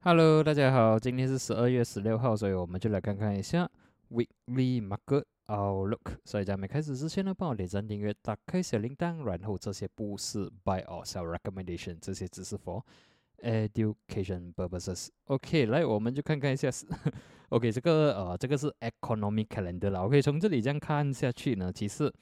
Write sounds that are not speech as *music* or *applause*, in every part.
Hello，大家好，今天是十二月十六号，所以我们就来看看一下 Weekly Market Outlook。所以在没开始之前呢，帮我点赞、订阅、打开小铃铛，然后这些不是 Buy or Sell Recommendation，这些只是 for education purposes。OK，来，我们就看看一下。*laughs* OK，这个呃，这个是 Economic Calendar 啦。OK，从这里这样看下去呢，其实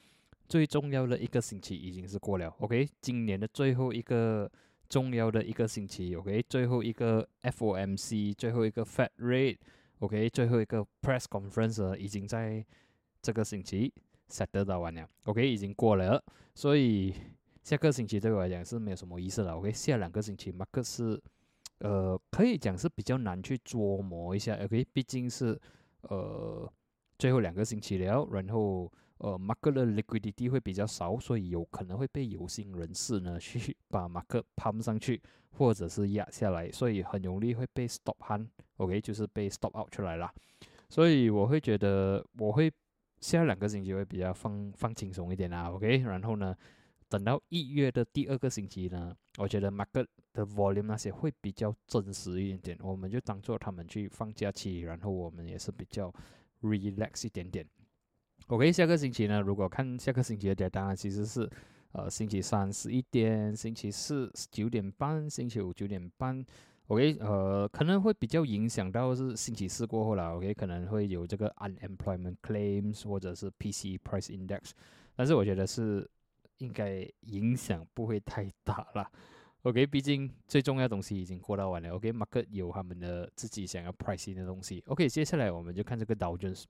最重要的一个星期已经是过了。OK，今年的最后一个。重要的一个星期，OK，最后一个 FOMC，最后一个 Fed Rate，OK，最后一个 Press Conference 已经在这个星期 set 到完了，OK，已经过了，所以下个星期对我来讲是没有什么意思了，OK，下两个星期 Mark 是呃可以讲是比较难去琢磨一下，OK，毕竟是呃最后两个星期了，然后。呃，market 的 liquidity 会比较少，所以有可能会被有心人士呢 *laughs* 去把 market pump 上去，或者是压下来，所以很容易会被 stop hand，OK，就是被 stop out 出来了。所以我会觉得，我会下两个星期会比较放放轻松一点啦，OK。然后呢，等到一月的第二个星期呢，我觉得 market 的 volume 那些会比较真实一点点，我们就当做他们去放假期，然后我们也是比较 relax 一点点。OK，下个星期呢？如果看下个星期的点，当然其实是，呃，星期三十一点，星期四九点半，星期五九点半。OK，呃，可能会比较影响到是星期四过后了。OK，可能会有这个 unemployment claims 或者是 PC price index，但是我觉得是应该影响不会太大了。OK，毕竟最重要东西已经过到完了。OK，market 有他们的自己想要 pricing 的东西。OK，接下来我们就看这个 Dow Jones。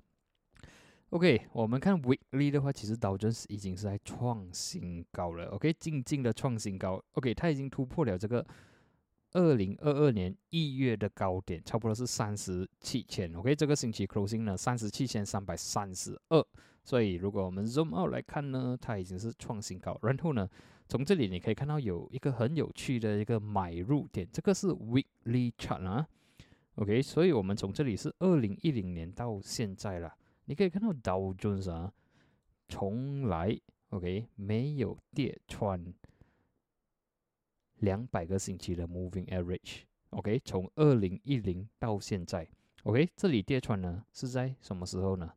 OK，我们看 Weekly 的话，其实道琼斯已经是在创新高了。OK，静静的创新高。OK，它已经突破了这个二零二二年一月的高点，差不多是三十七千。OK，这个星期 closing 呢，三十七千三百三十二。所以如果我们 zoom out 来看呢，它已经是创新高。然后呢，从这里你可以看到有一个很有趣的一个买入点，这个是 Weekly chart 啊。OK，所以我们从这里是二零一零年到现在了。你可以看到道琼斯啊，从来 OK 没有跌穿两百个星期的 Moving Average。OK，从二零一零到现在，OK 这里跌穿呢是在什么时候呢？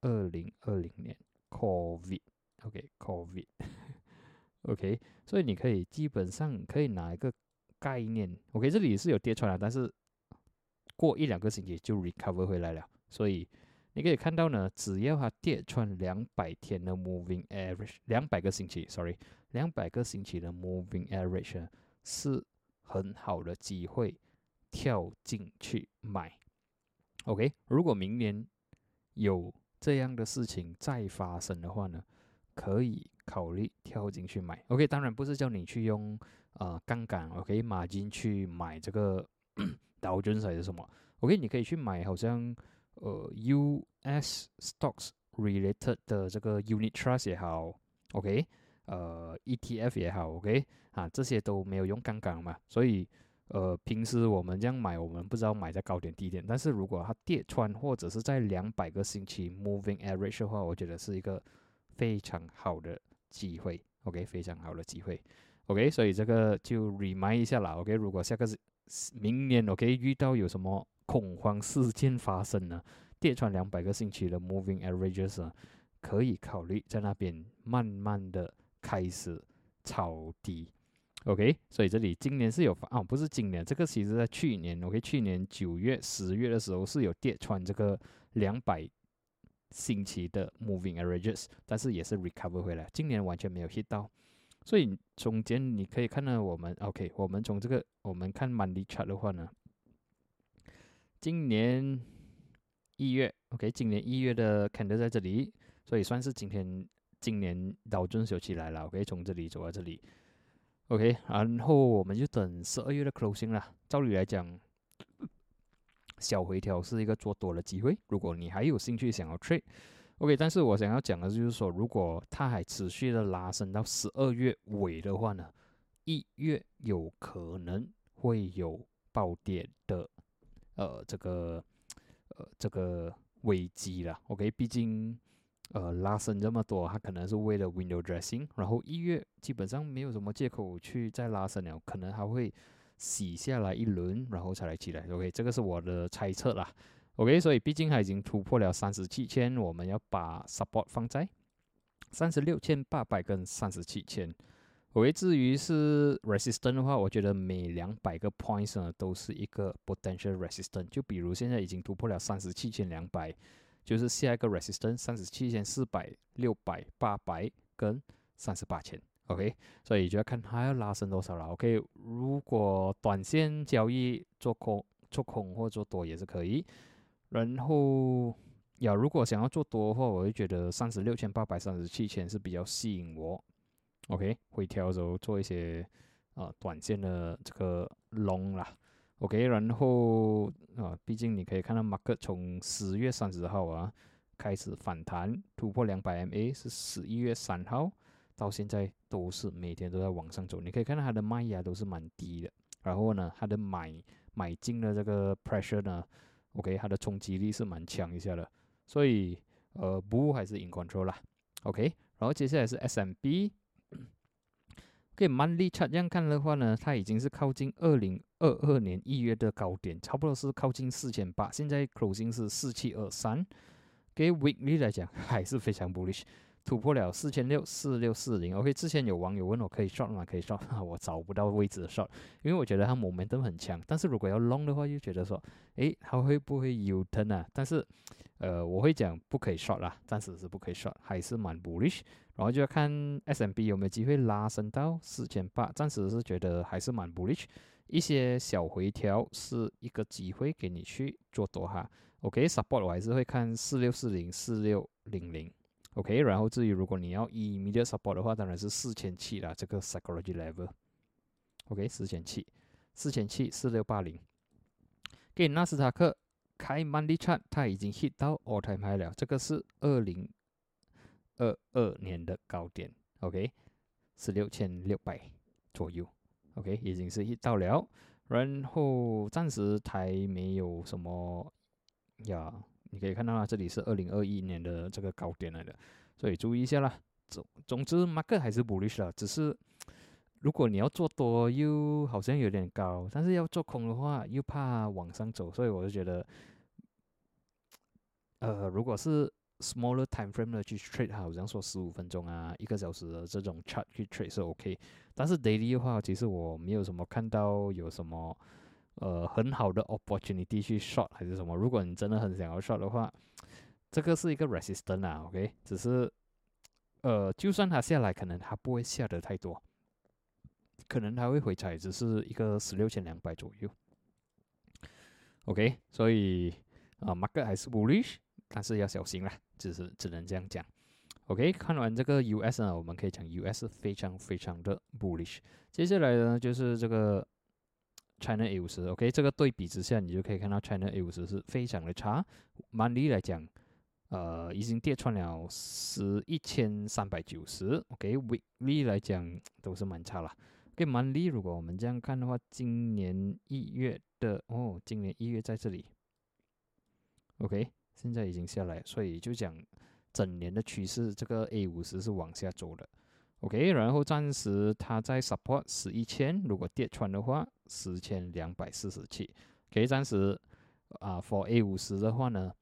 二零二零年 COVID。OK，COVID。*laughs* OK，所以你可以基本上可以拿一个概念。OK，这里是有跌穿了，但是过一两个星期就 recover 回来了，所以。你可以看到呢，只要它跌穿两百天的 moving average，两百个星期，sorry，两百个星期的 moving average 是很好的机会跳进去买。OK，如果明年有这样的事情再发生的话呢，可以考虑跳进去买。OK，当然不是叫你去用呃杠杆，OK，马金去买这个 *clears throat* 倒针还是什么？OK，你可以去买，好像。呃，US stocks related 的这个 unit trust 也好，OK，呃，ETF 也好，OK，啊，这些都没有用杠杆嘛，所以，呃，平时我们这样买，我们不知道买在高点低点，但是如果它跌穿或者是在两百个星期 moving average 的话，我觉得是一个非常好的机会，OK，非常好的机会，OK，所以这个就 remind 一下啦，OK，如果下个是明年 OK 遇到有什么。恐慌事件发生呢，跌穿两百个星期的 moving averages 啊，可以考虑在那边慢慢的开始抄底，OK，所以这里今年是有发啊，不是今年，这个其实在去年，OK，去年九月、十月的时候是有跌穿这个两百星期的 moving averages，但是也是 recover 回来，今年完全没有 hit 到，所以中间你可以看到我们 OK，我们从这个我们看 money chart 的话呢。今年一月，OK，今年一月的 candle 在这里，所以算是今天今年倒准手起来了，OK，从这里走到这里，OK，然后我们就等十二月的 closing 了。照理来讲，小回调是一个做多的机会。如果你还有兴趣想要 trade，OK，但是我想要讲的就是说，如果它还持续的拉升到十二月尾的话呢，一月有可能会有暴跌的。呃，这个呃，这个危机了，OK，毕竟呃拉伸这么多，它可能是为了 window dressing。然后一月基本上没有什么借口去再拉伸了，可能还会洗下来一轮，然后才来起来。OK，这个是我的猜测啦。OK，所以毕竟它已经突破了三十七千，我们要把 support 放在三十六千八百跟三十七千。OK，至于是 resistance 的话，我觉得每两百个 points 呢都是一个 potential resistance。就比如现在已经突破了三十七千两百，就是下一个 resistance 三十七千四百、六百、八百跟三十八千。OK，所以就要看它要拉升多少了。OK，如果短线交易做空、做空或做多也是可以。然后呀，如果想要做多的话，我会觉得三十六千八百、三十七千是比较吸引我。OK，回调的时候做一些啊短线的这个 long 啦。OK，然后啊，毕竟你可以看到 market 从十月三十号啊开始反弹突破两百 MA，是十一月三号到现在都是每天都在往上走。你可以看到它的卖压都是蛮低的，然后呢，它的买买进的这个 pressure 呢，OK，它的冲击力是蛮强一下的。所以呃，不还是 in control 啦。OK，然后接下来是 SMB。以 monthly chart 这样看的话呢，它已经是靠近二零二二年一月的高点，差不多是靠近四千八。现在 closing 是四七二三。给 weekly 来讲 *laughs* 还是非常 bullish，突破了四千六四六四零。OK，之前有网友问我可以 short 吗？可以 short，*laughs* 我找不到位置的 short，因为我觉得它 momentum 很强。但是如果要 long 的话，又觉得说，诶，它会不会 U turn 啊？但是，呃，我会讲不可以 short 啦，暂时是不可以 short，还是蛮 bullish。然后就要看 S M B 有没有机会拉升到四千八，暂时是觉得还是蛮 bullish，一些小回调是一个机会给你去做多哈。OK，support 我还是会看四六四零、四六零零。OK，然后至于如果你要 immediate support 的话，当然是四千七啦，这个 psychology level。OK，四千七，四千七，四六八零。给纳斯达克开 money chart，它已经 hit 到 all time high 了，这个是二零。二二年的高点，OK，是六千六百左右，OK，已经是一到了，然后暂时还没有什么呀，你可以看到啊，这里是二零二一年的这个高点来的，所以注意一下啦。总总之，market 还是 bullish 啦，只是如果你要做多，又好像有点高，但是要做空的话，又怕往上走，所以我就觉得，呃，如果是。Smaller time frame 的去 trade 好像说十五分钟啊，一个小时的这种 chart 去 trade 是 OK，但是 daily 的话，其实我没有什么看到有什么呃很好的 opportunity 去 short 还是什么。如果你真的很想要 short 的话，这个是一个 resistance 啊，OK，只是呃就算它下来，可能它不会下得太多，可能它会回踩，只是一个十六千两百左右，OK，所以啊，market 还是 bullish。但是要小心啦，只是只能这样讲。OK，看完这个 US 呢，我们可以讲 US 非常非常的 bullish。接下来呢，就是这个 China A 五十。OK，这个对比之下，你就可以看到 China A 五十是非常的差。Money 来讲，呃，已经跌穿了十一千三百九十。OK，Weekly 来讲都是蛮差了。OK，曼利如果我们这样看的话，今年一月的哦，今年一月在这里。OK。现在已经下来，所以就讲整年的趋势，这个 A 五十是往下走的，OK。然后暂时它在 support 十一千，如果跌穿的话，十千两百四十七。OK，暂时啊，for A 五十的话呢，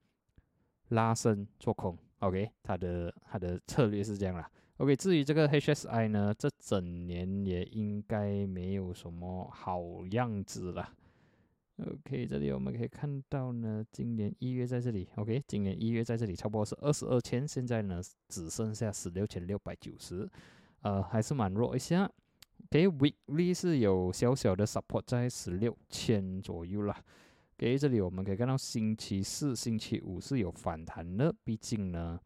拉升做空，OK。它的它的策略是这样啦，OK。至于这个 HSI 呢，这整年也应该没有什么好样子了。OK，这里我们可以看到呢，今年一月在这里，OK，今年一月在这里，差不多是二十二千，现在呢只剩下十六千六百九十，呃，还是蛮弱一下。OK，Weekly 是有小小的 support 在十六千左右啦。OK，这里我们可以看到星期四、星期五是有反弹的，毕竟呢，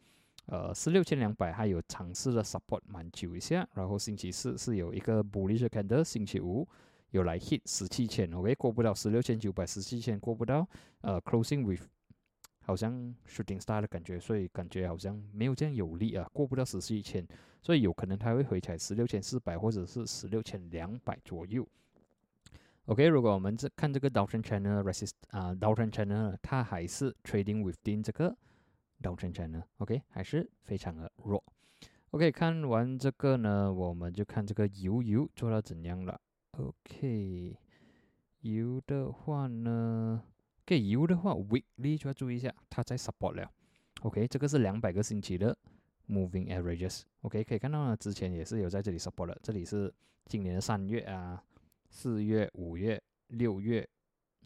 呃，十六千两百还有尝试的 support 蛮久一下，然后星期四是有一个 bullish candle，星期五。有来 hit 十七千，OK，过不到十六千九百，十七千过不到，呃，closing with 好像 shooting star 的感觉，所以感觉好像没有这样有力啊，过不到十七千，所以有可能它会回踩十六千四百或者是十六千两百左右。OK，如果我们这看这个 downtrend channel resist 啊，downtrend channel 它还是 trading within 这个 downtrend channel，OK，还是非常的弱。OK，看完这个呢，我们就看这个油油做到怎样了。OK，油的话呢，给油的话，weekly 就要注意一下，它在 support 了。OK，这个是两百个星期的 moving averages。OK，可以看到呢，之前也是有在这里 support 的，这里是今年的三月啊、四月、五月、六月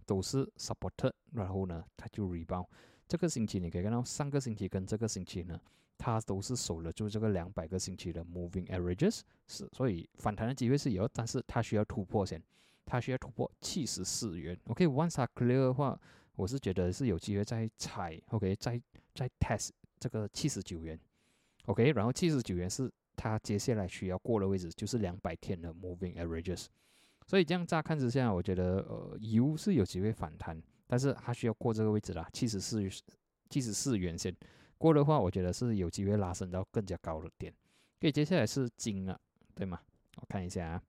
都是 support，然后呢，它就 rebound。这个星期你可以看到，上个星期跟这个星期呢。它都是守得住这个两百个星期的 moving averages，是，所以反弹的机会是有，但是它需要突破先，它需要突破七十四元。OK，once clear 的话，我是觉得是有机会再踩，OK，再再 test 这个七十九元，OK，然后七十九元是它接下来需要过的位置，就是两百天的 moving averages。所以这样乍看之下，我觉得呃油是有机会反弹，但是它需要过这个位置啦，七十四七十四元先。过的话，我觉得是有机会拉升到更加高的点。可以，接下来是金了，对吗？我看一下啊。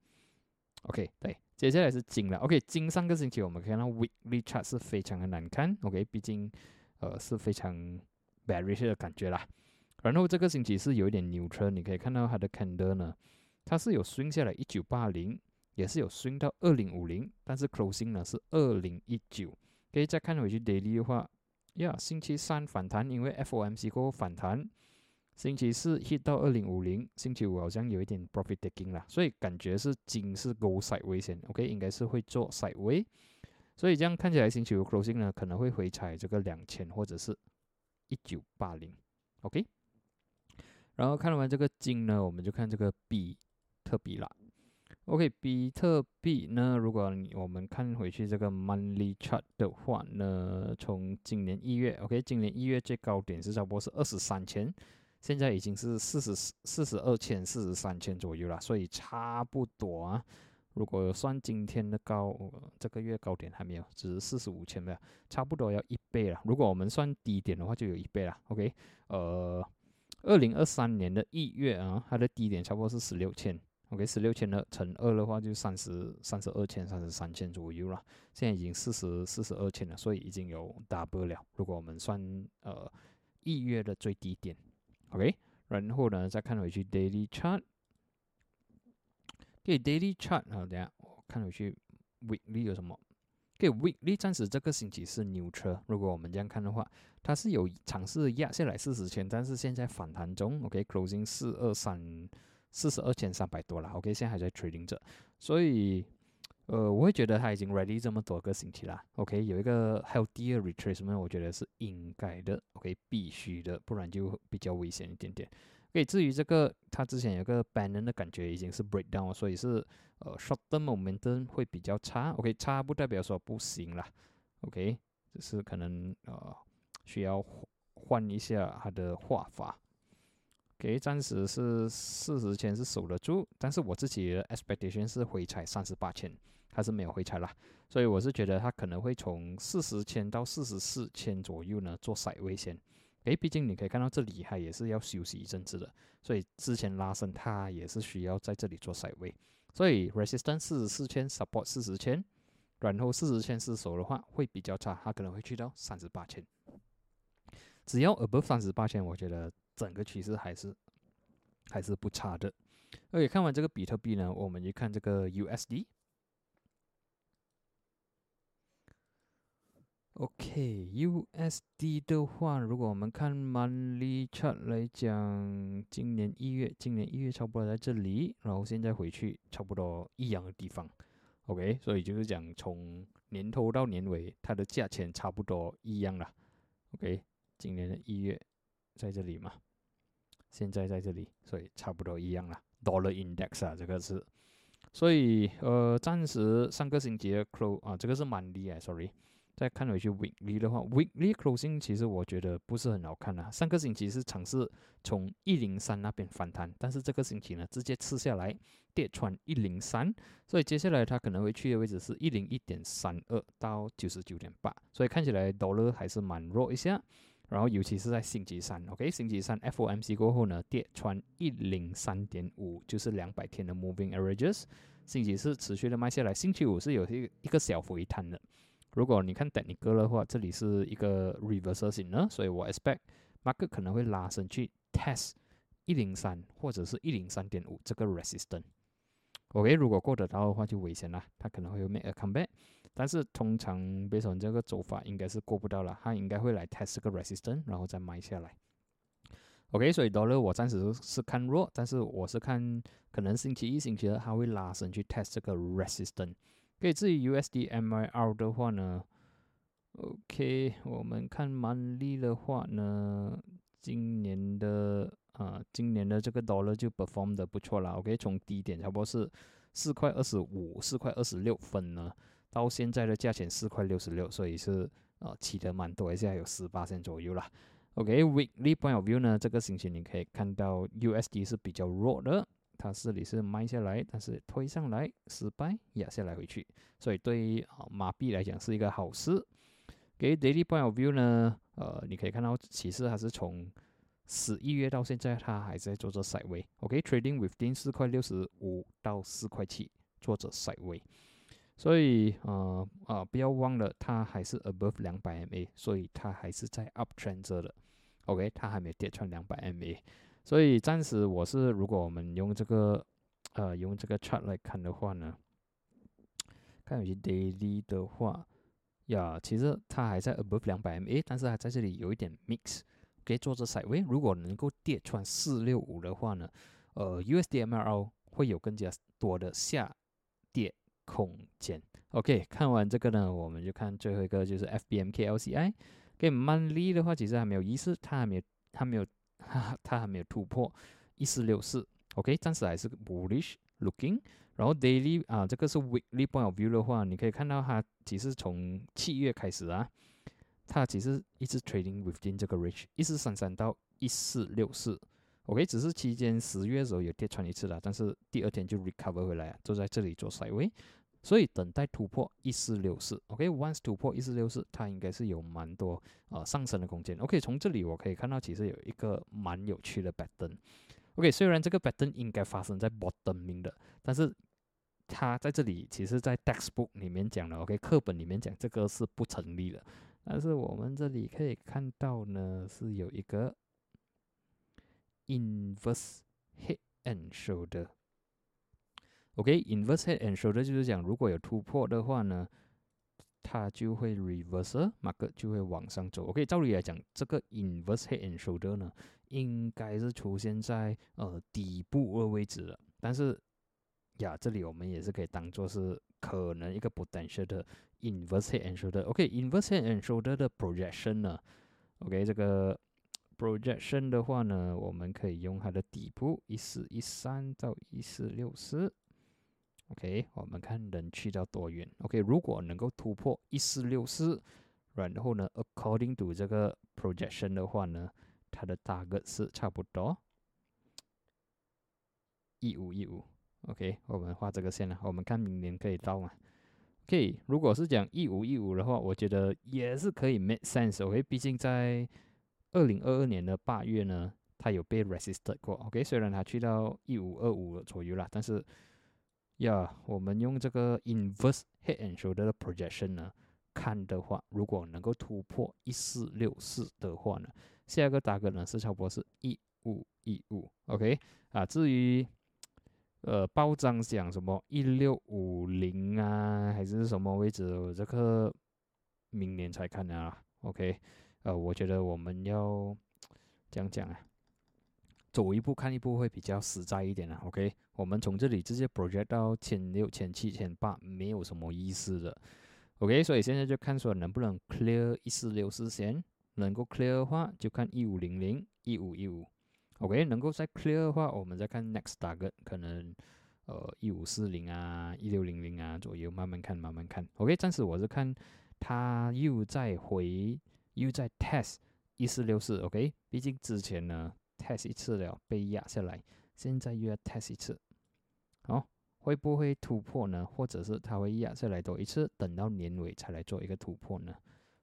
OK，对，接下来是金了。OK，金上个星期我们可以看到 Weekly Chart 是非常的难看。OK，毕竟呃是非常 bearish 的感觉啦。然后这个星期是有一点牛车，你可以看到它的 Candle 呢，它是有 swing 下来一九八零，也是有 swing 到二零五零，但是 Closing 呢是二零一九。可以再看回去 Daily 的话。呀，星期三反弹，因为 FOMC 过后反弹。星期四 hit 到二零五零，星期五好像有一点 profit taking 啦，所以感觉是金是 go side 危险，OK，应该是会做 side way。所以这样看起来，星期五 closing 呢可能会回踩这个两千或者是一九八零，OK。然后看完这个金呢，我们就看这个比特币啦。OK，比特币呢？如果我们看回去这个 monthly chart 的话呢，从今年一月，OK，今年一月最高点是差不多是二十三千，现在已经是四十四十二千、四十三千左右了，所以差不多啊。如果算今天的高，这个月高点还没有，只是四十五千有，差不多要一倍了。如果我们算低点的话，就有一倍了。OK，呃，二零二三年的一月啊，它的低点差不多是十六千。OK，十六千的乘二的话，就三十三十二千、三十三千左右了。现在已经四十四十二千了，所以已经有 double 了。如果我们算呃一月的最低点，OK，然后呢再看回去 daily chart，给 daily chart 啊，等下我看回去 weekly 有什么？给 weekly 暂时这个星期是牛车。如果我们这样看的话，它是有尝试压下来四十千，但是现在反弹中，OK，closing 四二三。四十二千三百多了，OK，现在还在 trading 着，所以，呃，我会觉得它已经 ready 这么多个星期了，OK，有一个 healthier retracement，我觉得是应该的，OK，必须的，不然就比较危险一点点。OK，至于这个，它之前有个 banner 的感觉已经是 breakdown，所以是呃 short term momentum 会比较差，OK，差不代表说不行啦，OK，只是可能呃需要换一下它的画法。给暂时是四十千是守得住，但是我自己的 expectation 是回踩三十八千，还是没有回踩啦，所以我是觉得它可能会从四十千到四十四千左右呢做甩位先。诶，毕竟你可以看到这里它也是要休息一阵子的，所以之前拉升它也是需要在这里做甩位，所以 resistance 四十四千 support 四十千，然后四十千失守的话会比较差，它可能会去到三十八千。只要 above 三十八千，我觉得。整个趋势还是还是不差的。而且看完这个比特币呢，我们一看这个 USD。OK，USD 的话，如果我们看 monthly chart 来讲，今年一月，今年一月差不多在这里，然后现在回去差不多一样的地方。OK，所以就是讲从年头到年尾，它的价钱差不多一样了。OK，今年的一月在这里嘛。现在在这里，所以差不多一样了。Dollar Index 啊，这个是，所以呃，暂时上个星期的 close 啊，这个是蛮厉害。Sorry，再看回去 weekly 的话，weekly closing 其实我觉得不是很好看啊。上个星期是尝试从一零三那边反弹，但是这个星期呢，直接吃下来跌穿一零三，所以接下来它可能会去的位置是一零一点三二到九十九点八，所以看起来 Dollar 还是蛮弱一下。然后，尤其是在星期三，OK，星期三 FOMC 过后呢，跌穿一零三点五，就是两百天的 Moving Averages。星期四持续的卖下来，星期五是有一一个小回弹的。如果你看 Technical 的话，这里是一个 Reversal 型呢，所以我 expect，market 可能会拉升去 test 一零三或者是一零三点五这个 resistance。OK，如果过得到的话就危险了，它可能会有 make a comeback。但是通常 based on 这个走法应该是过不到了，它应该会来 test 这个 resistance，然后再买下来。OK，所以 dollar 我暂时是看弱，但是我是看可能星期一、星期二它会拉升去 test 这个 resistance。可以至于 USD MIR 的话呢，OK，我们看 money 的话呢，今年的啊，今年的这个 dollar 就 perform 的不错了。OK，从低点差不多是四块二十五、四块二十六分呢，到现在的价钱四块六十六，所以是啊起得蛮多，现在有十八线左右了。OK，weekly point of view 呢，这个星期你可以看到 USD 是比较弱的，它这里是卖下来，但是推上来失败，压下来回去，所以对于马币来讲是一个好事。给 daily point of view 呢，呃，你可以看到其实它是从十一月到现在，它还在做着 side way。OK，trading within 四块六十五到四块七，做着 side way。所以，呃啊，不要忘了，它还是 above 两百 MA，所以它还是在 uptrend 着的。OK，它还没跌穿两百 MA，所以暂时我是，如果我们用这个，呃，用这个 chart 来看的话呢，看有些 daily 的话，呀，其实它还在 above 两百 MA，但是它在这里有一点 mix，可以做这 side way。如果能够跌穿四六五的话呢，呃，USDMRO 会有更加多的下跌。空间，OK，看完这个呢，我们就看最后一个，就是 FBMKLCI。给曼利的话，其实还没有意思，它还没有，它没有，它它还没有突破一四六四，OK，暂时还是 bullish looking。然后 daily 啊，这个是 weekly point of view 的话，你可以看到它其实从七月开始啊，它其实一直 trading within 这个 range，一四三三到一四六四。OK，只是期间十月的时候有跌穿一次了，但是第二天就 recover 回来，就在这里做 side way，所以等待突破一四六四。OK，once 突破一四六四，它应该是有蛮多呃上升的空间。OK，从这里我可以看到其实有一个蛮有趣的 pattern。OK，虽然这个 pattern 应该发生在 bottoming 的，但是它在这里其实，在 textbook 里面讲了，OK，课本里面讲这个是不成立的。但是我们这里可以看到呢，是有一个。Inverse head and shoulder，OK，inverse head and shoulder 就是讲，如果有突破的话呢，它就会 reverse，market 就会往上走。OK，照理来讲，这个 inverse head and shoulder 呢，应该是出现在呃底部的位置了。但是呀，这里我们也是可以当做是可能一个 potential 的 inverse and shoulder。OK，inverse head and shoulder 的 projection 呢，OK，这个。projection 的话呢，我们可以用它的底部一四一三到一四六四，OK，我们看能去到多远？OK，如果能够突破一四六四，然后呢，according to 这个 projection 的话呢，它的大概是差不多一五一五，OK，我们画这个线了，我们看明年可以到吗？OK，如果是讲一五一五的话，我觉得也是可以 make sense，OK，毕竟在二零二二年的八月呢，它有被 resisted 过，OK，虽然它去到一五二五左右了，但是呀，我们用这个 inverse head and shoulder projection 呢，看的话，如果能够突破一四六四的话呢，下一个大概呢是差不多是一五一五，OK，啊，至于呃报章讲什么一六五零啊，还是什么位置，这个明年才看啊，OK。呃，我觉得我们要这样讲啊，走一步看一步会比较实在一点啊。OK，我们从这里直接 project 到千六、千七、千八，没有什么意思的。OK，所以现在就看说能不能 clear 一四六四线，能够 clear 的话就看一五零零、一五一五。OK，能够再 clear 的话，我们再看 next target，可能呃一五四零啊、一六零零啊左右，慢慢看，慢慢看。OK，暂时我是看它又在回。又在 test 一四六四，OK，毕竟之前呢 test 一次了被压下来，现在又要 test 一次，好，会不会突破呢？或者是它会压下来多一次，等到年尾才来做一个突破呢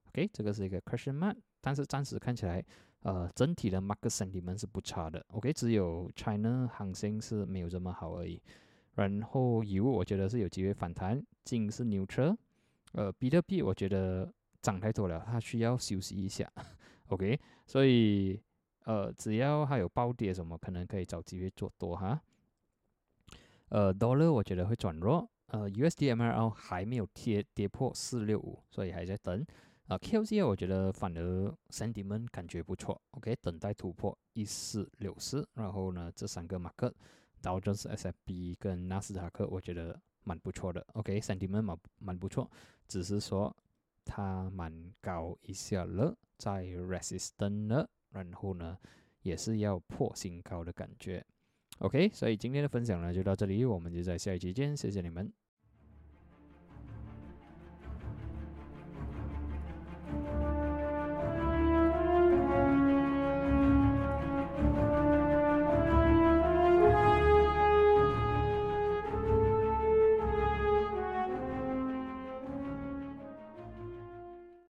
？OK，这个是一个 question mark，但是暂时看起来，呃，整体的 market sentiment 是不差的，OK，只有 China 行情是没有这么好而已。然后油我觉得是有机会反弹，金是 neutral，呃，比特币我觉得。涨太多了，它需要休息一下，OK，所以呃，只要它有暴跌什么，可能可以找机会做多哈。呃，Dollar 我觉得会转弱，呃，USDMRL 还没有跌跌破四六五，所以还在等。啊，KLC 我觉得反而 sentiment 感觉不错，OK，等待突破一四六四，然后呢，这三个马克，道琼斯、S&P 跟纳斯达克，我觉得蛮不错的，OK，sentiment 蛮蛮不错，只是说它蛮高一下了，在 resistant 了，然后呢，也是要破新高的感觉，OK，所以今天的分享呢就到这里，我们就在下一期见，谢谢你们。